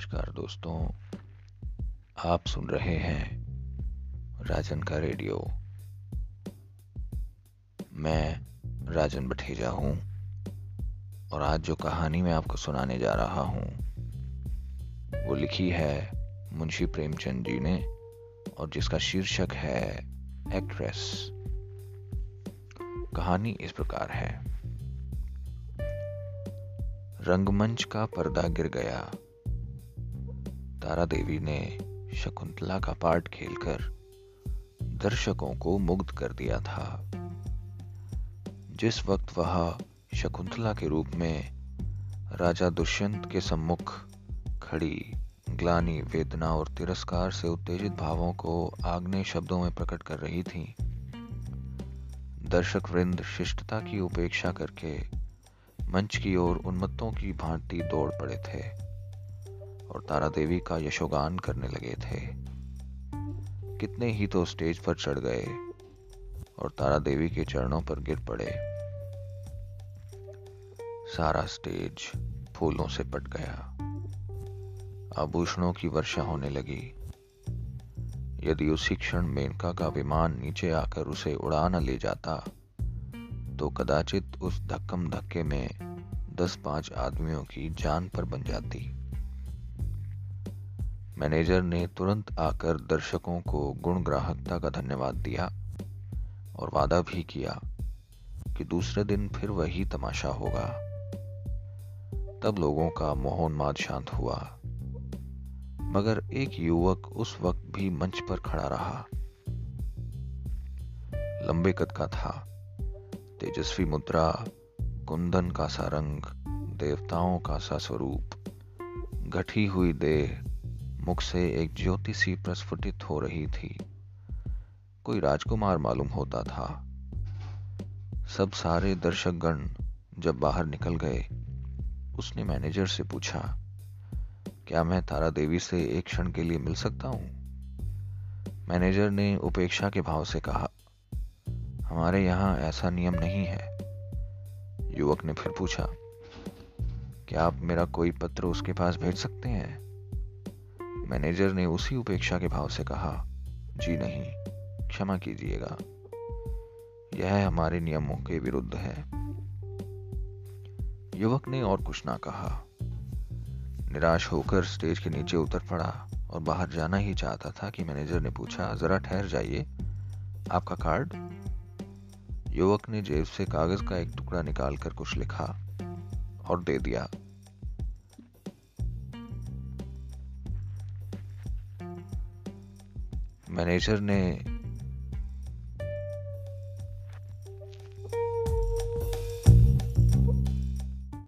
नमस्कार दोस्तों। आप सुन रहे हैं राजन का रेडियो। मैं राजन बठेजा हूँ और आज जो कहानी मैं आपको सुनाने जा रहा हूँ, वो लिखी है मुंशी प्रेमचंद जी ने और जिसका शीर्षक है एक्ट्रेस। कहानी इस प्रकार है। रंगमंच का पर्दा गिर गया। तारा देवी ने शकुंतला का पार्ट खेलकर दर्शकों को मुग्ध कर दिया था। जिस वक्त वह शकुंतला के रूप में राजा दुष्यंत के सम्मुख खड़ी ग्लानी वेदना और तिरस्कार से उत्तेजित भावों को आग्ने शब्दों में प्रकट कर रही थी, दर्शक वृंद शिष्टता की उपेक्षा करके मंच की ओर उन्मत्तों की भांति दौड़ पड़े थे। और तारा देवी का यशोगान करने लगे थे। कितने ही तो स्टेज पर चढ़ गए और तारा देवी के चरणों पर गिर पड़े। सारा स्टेज फूलों से पट गया। आभूषणों की वर्षा होने लगी। यदि उसी क्षण मेनका का विमान नीचे आकर उसे उड़ा न ले जाता तो कदाचित उस धक्कम धक्के में दस पाँच आदमियों की जान पर बन जाती। मैनेजर ने तुरंत आकर दर्शकों को गुण ग्राहकता का धन्यवाद दिया और वादा भी किया कि दूसरे दिन फिर वही तमाशा होगा। तब लोगों का मोहनमाद शांत हुआ। मगर एक युवक उस वक्त भी मंच पर खड़ा रहा। लंबे कद का था, तेजस्वी मुद्रा, कुंदन का सा रंग, देवताओं का सा स्वरूप घटी हुई देह मुख से एक ज्योति सी प्रस्फुटित हो रही थी। कोई राजकुमार मालूम होता था। सब सारे दर्शकगण जब बाहर निकल गए, उसने मैनेजर से पूछा, क्या मैं तारा देवी से एक क्षण के लिए मिल सकता हूँ? मैनेजर ने उपेक्षा के भाव से कहा, हमारे यहाँ ऐसा नियम नहीं है। युवक ने फिर पूछा, क्या आप मेरा कोई पत्र उसके पास भेज सकते हैं? मैनेजर ने उसी उपेक्षा के भाव से कहा, जी नहीं, क्षमा कीजिएगा। यह हमारे नियमों के विरुद्ध है। युवक ने और कुछ ना कहा। निराश होकर स्टेज के नीचे उतर पड़ा और बाहर जाना ही चाहता था कि मैनेजर ने पूछा, जरा ठहर जाइए। आपका कार्ड? युवक ने जेब से कागज़ का एक टुकड़ा निकालकर कुछ लिखा और दे दिया। मैनेजर ने